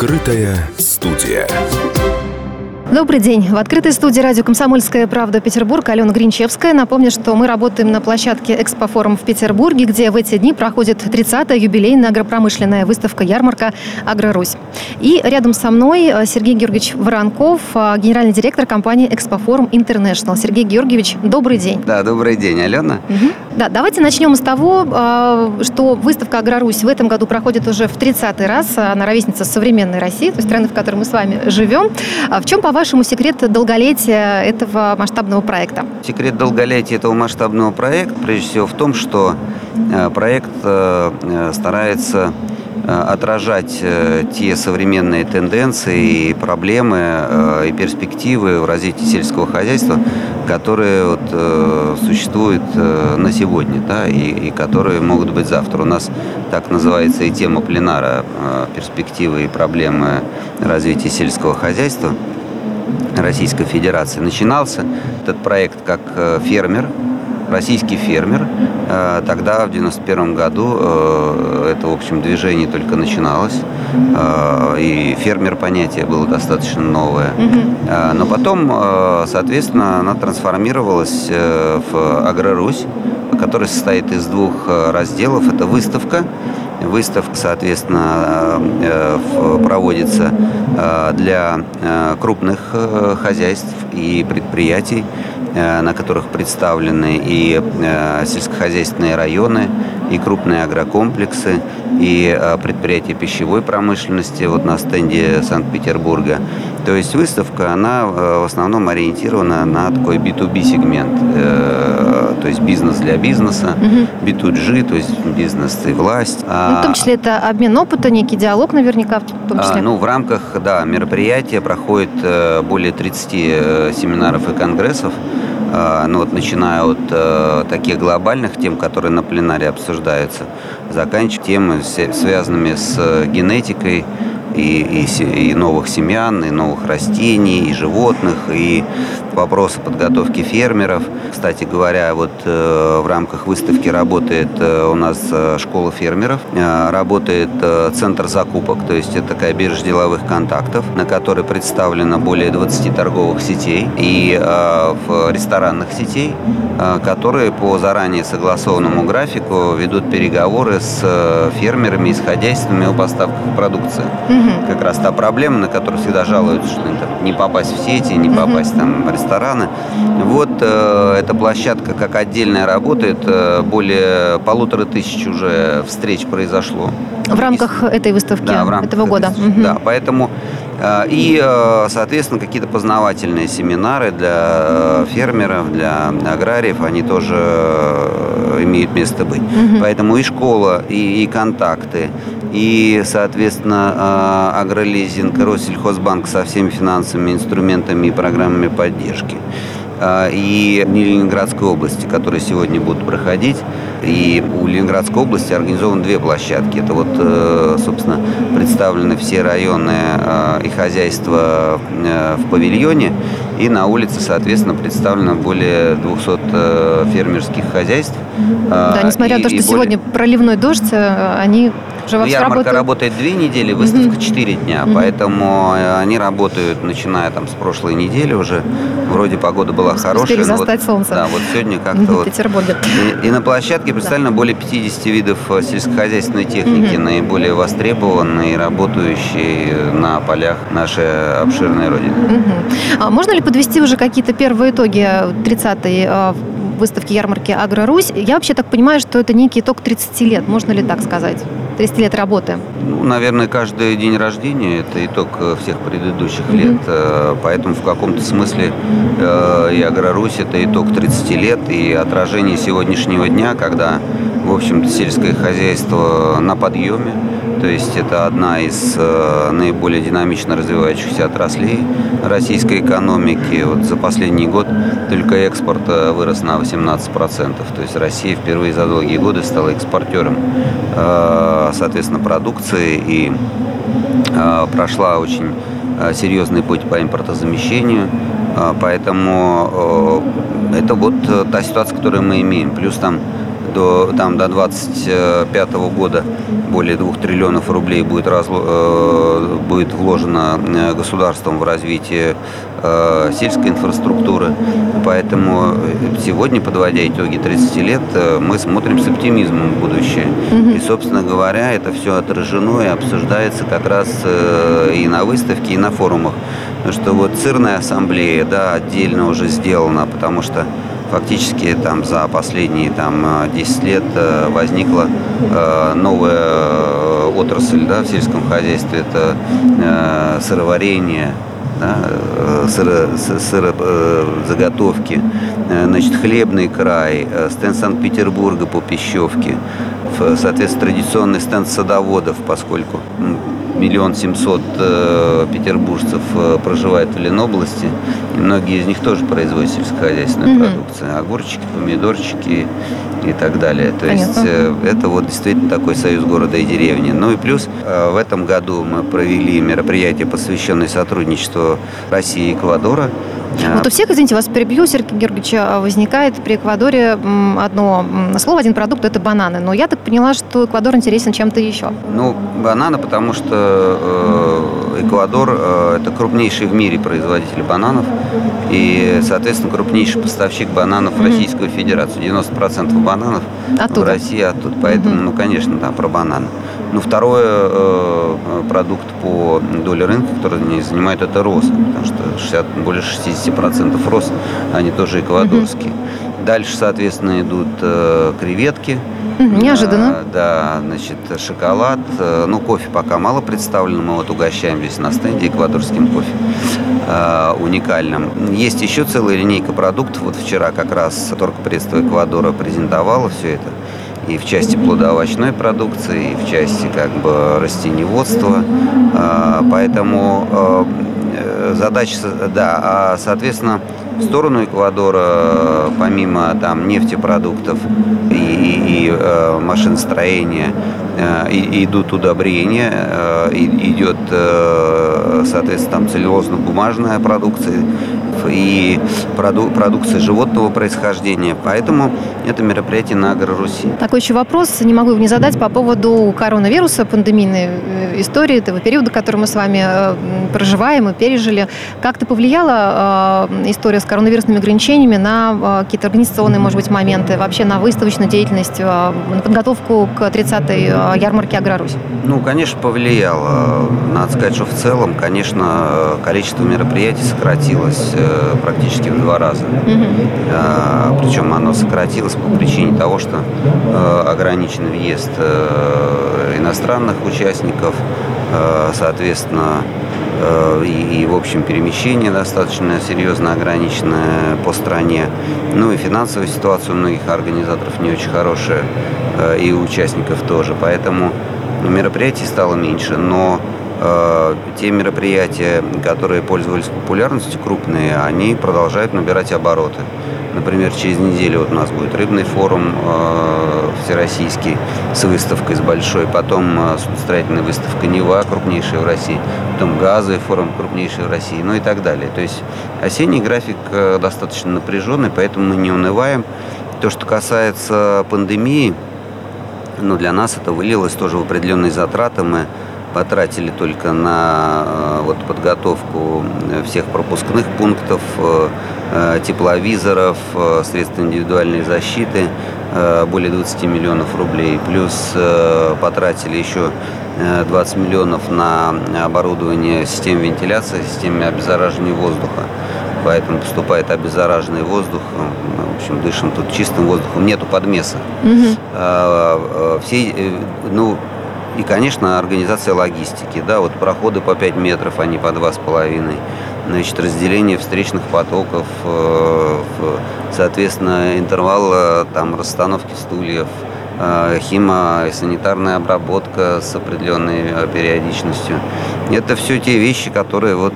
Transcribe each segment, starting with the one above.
Открытая студия. Добрый день. В открытой студии радио «Комсомольская правда» Петербург Алена Гринчевская. Напомню, что мы работаем на площадке «Экспофорум» в Петербурге, где в эти дни проходит 30-я юбилейная агропромышленная выставка-ярмарка «Агрорусь». И рядом со мной э, Сергей Георгиевич Воронков, э, генеральный директор компании «Экспофорум Интернешнл». Сергей Георгиевич, добрый день. Да, добрый день, Алена. Угу. Да, давайте начнем с того, э, что выставка «Агрорусь» в этом году проходит уже в 30-й раз. Она ровесница современной России, той страны, в которой мы с вами живем. В чем, по по-вашему, секрет долголетия этого масштабного проекта? Секрет долголетия этого масштабного проекта, прежде всего, в том, что э, проект э, э, старается отражать те современные тенденции и проблемы и перспективы в развитии сельского хозяйства, которые вот, существуют на сегодня да, и, и которые могут быть завтра. У нас так называется и тема пленара «Перспективы и проблемы развития сельского хозяйства». Российской Федерации. Начинался этот проект как э, фермер, российский фермер. Э, тогда, в 91 году, э, это, в общем, движение только начиналось. И фермер понятие было достаточно новое. Но потом, соответственно, она трансформировалась в Агрорусь, которая состоит из двух разделов. Это выставка, Выставка, соответственно, э, проводится э, для э, крупных хозяйств и предприятий, на которых представлены и сельскохозяйственные районы, и крупные агрокомплексы, и предприятия пищевой промышленности вот на стенде Санкт-Петербурга. То есть выставка, она в основном ориентирована на такой B2B сегмент то есть бизнес для бизнеса, угу. B2G, то есть бизнес и власть. Ну, в том числе это обмен опыта, некий диалог наверняка в том числе. А, ну, в рамках, да, мероприятия проходит э, более 30 э, семинаров и конгрессов, э, ну вот начиная от таких глобальных тем, которые на пленаре обсуждаются, заканчивая темы, связанными с генетикой, и, и, и новых семян, и новых растений, и животных, и вопросы подготовки фермеров. Кстати говоря, вот э, в рамках выставки работает э, у нас э, школа фермеров, работает центр закупок, то есть это такая биржа деловых контактов, на которой представлено более 20 торговых сетей и в ресторанных сетей, которые по заранее согласованному графику ведут переговоры с фермерами и с хозяйствами о поставках продукции. Угу. Как раз та проблема, на которую всегда жалуются, что не попасть в сети, не попасть угу. там в рестораны. Вот э, эта площадка как отдельная работает, э, более полутора тысяч уже встреч произошло. В рамках этой выставки да, в рамках этого года. Угу. Да, поэтому э, и, э, соответственно, какие-то познавательные семинары для фермеров, для аграриев, они тоже имеют место быть. Угу. Поэтому и школа, и, и контакты, и, соответственно, агролизинг, Россельхозбанк со всеми финансовыми инструментами и программами поддержки и Ленинградской области, которые сегодня будут проходить. И у Ленинградской области организованы две площадки. Это вот, э, собственно, представлены все районы э, и хозяйства э, в павильоне. И на улице, соответственно, представлено более 200 фермерских хозяйств. Да, несмотря на то, что более... сегодня проливной дождь, они уже Ярмарка работает две недели, выставка четыре mm-hmm. дня, mm-hmm. поэтому они работают, начиная там с прошлой недели уже. Вроде погода была хорошая. застать вот, солнце. Да, вот сегодня как-то вот... Петербурге. И, и на площадке представлено да. более 50 видов э, сельскохозяйственной техники, угу. наиболее востребованные и работающие на полях нашей обширной Родины. Угу. А можно ли подвести уже какие-то первые итоги 30-й э, выставки ярмарки «Агро-Русь»? Я вообще так понимаю, что это некий итог 30 лет, можно ли так сказать? 30 лет работы? Ну, наверное, каждый день рождения – это итог э, всех предыдущих mm-hmm. лет. Поэтому в каком-то смысле и «Агро-Русь» – это итог 30 лет и отражение сегодняшнего дня, когда, в общем-то, сельское хозяйство на подъеме. То есть это одна из э, наиболее динамично развивающихся отраслей российской экономики. Вот за последний год только экспорт э, вырос на 18%. То есть Россия впервые за долгие годы стала экспортером, э, соответственно, продукции и прошла очень серьезный путь по импортозамещению. Поэтому это вот та ситуация, которую мы имеем. Плюс там до, там, до 25 года более 2 триллионов рублей будет, разло, будет вложено государством в развитие сельской инфраструктуры. Поэтому сегодня, подводя итоги 30 лет, мы смотрим с оптимизмом в будущее. Угу. И, собственно говоря, это все отражено и обсуждается как раз и на выставке, и на форумах. Потому что вот ЦИРная ассамблея, да, отдельно уже сделана, потому что фактически там за последние там 10 лет э, возникла э, новая э, отрасль да, в сельском хозяйстве. Это сыроварение, да, сыро, сыро, заготовки, значит, хлебный край, стенд Санкт-Петербурга по пищевке, соответственно, традиционный стенд садоводов, поскольку миллион семьсот э, петербуржцев э, проживает в Ленобласти, и многие из них тоже производят сельскохозяйственную mm-hmm. продукцию. Огурчики, помидорчики и так далее. То Понятно. есть э, это вот действительно такой союз города и деревни. Ну и плюс в этом году мы провели мероприятие, посвященное сотрудничеству России и Эквадора. Вот у всех, извините, вас перебью, Сергей Георгиевич, а, возникает при Эквадоре одно слово, один продукт – это бананы. Но я так поняла, что Эквадор интересен чем-то еще. Ну, бананы, потому что э, Эквадор э, – это крупнейший в мире производитель бананов и, соответственно, крупнейший поставщик бананов в Российскую Федерацию. 90% бананов оттуда. в России оттуда. Поэтому, mm-hmm. ну, конечно, да, про бананы. Ну, второй э, продукт по доле рынка, который они занимают, это розы, потому что 60, более 60% роз, они тоже эквадорские. Mm-hmm. Дальше, соответственно, идут э, креветки. Неожиданно. А, да, значит, шоколад. Э, ну, кофе пока мало представлен. Мы вот угощаем здесь на стенде эквадорским кофе э, уникальным. Есть еще целая линейка продуктов. Вот вчера как раз торгпредство Эквадора презентовало все это и в части плодоовощной продукции, и в части как бы растениеводства. А, поэтому э, задача, да, а соответственно в сторону Эквадора, помимо там нефтепродуктов и, и, и э, машиностроения, э, и, идут удобрения, идет, соответственно, там целлюлозно-бумажная продукция, и проду продукции животного происхождения. Поэтому это мероприятие на Агро-Руси. Такой еще вопрос, не могу его не задать, по поводу коронавируса, пандемийной э, истории, этого периода, который мы с вами э, проживаем и пережили. Как-то повлияла э, история с коронавирусными ограничениями на какие-то организационные, может быть, моменты, вообще на выставочную деятельность, на подготовку к 30-й ярмарке Агро-Русь? Ну, конечно, повлияло. Надо сказать, что в целом, конечно, количество мероприятий сократилось практически в два раза. Mm-hmm. Причем оно сократилось по причине того, что э, ограничен въезд э, иностранных участников, э, соответственно, и, и, в общем, перемещение достаточно серьезно ограниченное по стране. Ну и финансовая ситуация у многих организаторов не очень хорошая, и у участников тоже. Поэтому мероприятий стало меньше, но Э, те мероприятия, которые пользовались популярностью, крупные, они продолжают набирать обороты. Например, через неделю вот у нас будет рыбный форум э, всероссийский с выставкой с большой, потом э, судостроительная выставка Нева, крупнейшая в России, потом газовый форум, крупнейший в России, ну и так далее. То есть осенний график э, достаточно напряженный, поэтому мы не унываем. То, что касается пандемии, ну, для нас это вылилось тоже в определенные затраты. Мы потратили только на э, вот, подготовку всех пропускных пунктов, э, э, тепловизоров, средств индивидуальной защиты более 20 миллионов рублей. Плюс потратили еще 20 миллионов на оборудование систем вентиляции, системы обеззараживания воздуха. Поэтому поступает обеззараженный воздух. В общем, дышим тут чистым воздухом. Нету подмеса. Угу. Все, ну, и, конечно, организация логистики. Да, вот проходы по 5 метров, а не по 2,5. Значит, разделение встречных потоков, э, соответственно, интервал э, там, расстановки стульев, э, химо санитарная обработка с определенной периодичностью. Это все те вещи, которые вот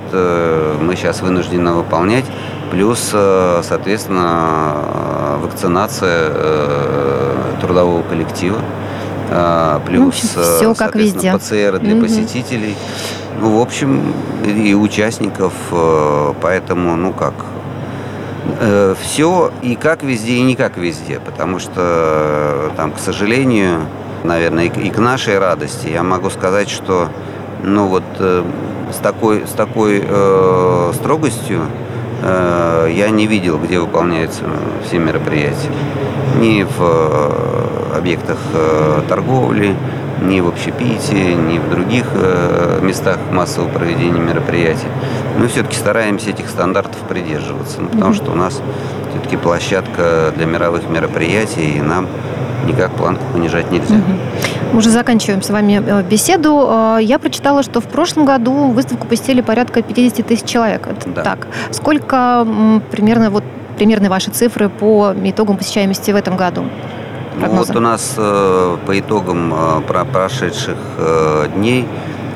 мы сейчас вынуждены выполнять. Плюс, соответственно, вакцинация трудового коллектива. А, плюс, ну, все как везде. ПЦР для угу. посетителей. Ну, в общем, и участников, э, поэтому, ну как, Э, все и как везде, и не как везде, потому что э, там, к сожалению, наверное, и к нашей радости я могу сказать, что ну вот э, с такой, с такой э, строгостью э, я не видел, где выполняются все мероприятия. Ни в э, объектах э, торговли, ни в общепите, ни в других э, местах массового проведения мероприятий. Мы все-таки стараемся этих стандартов придерживаться, ну, потому что у нас все-таки площадка для мировых мероприятий, и нам никак планку понижать нельзя. Мы уже заканчиваем с вами э, беседу. Я прочитала, что в прошлом году выставку посетили порядка 50 тысяч человек. Это Да. так. Сколько примерно вот примерно ваши цифры по итогам посещаемости в этом году? Ну, Прогнозы. вот у нас э, по итогам э, про- прошедших э, дней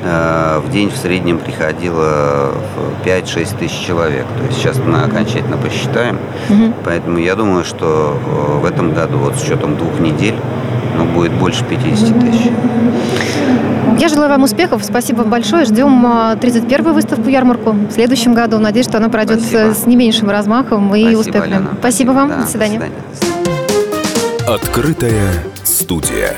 в день в среднем приходило в 5-6 тысяч человек. То есть сейчас мы окончательно посчитаем. Мгм. Поэтому я думаю, что в этом году, вот с учетом двух недель, ну, будет больше 50 тысяч. Я желаю вам успехов. Спасибо вам большое. Ждем а, 31-ю выставку ярмарку в следующем году. Надеюсь, что она пройдет Спасибо. с не меньшим размахом и Спасибо, успехом. Алена. Спасибо вам. Да, До свидания. До свидания. Открытая студия.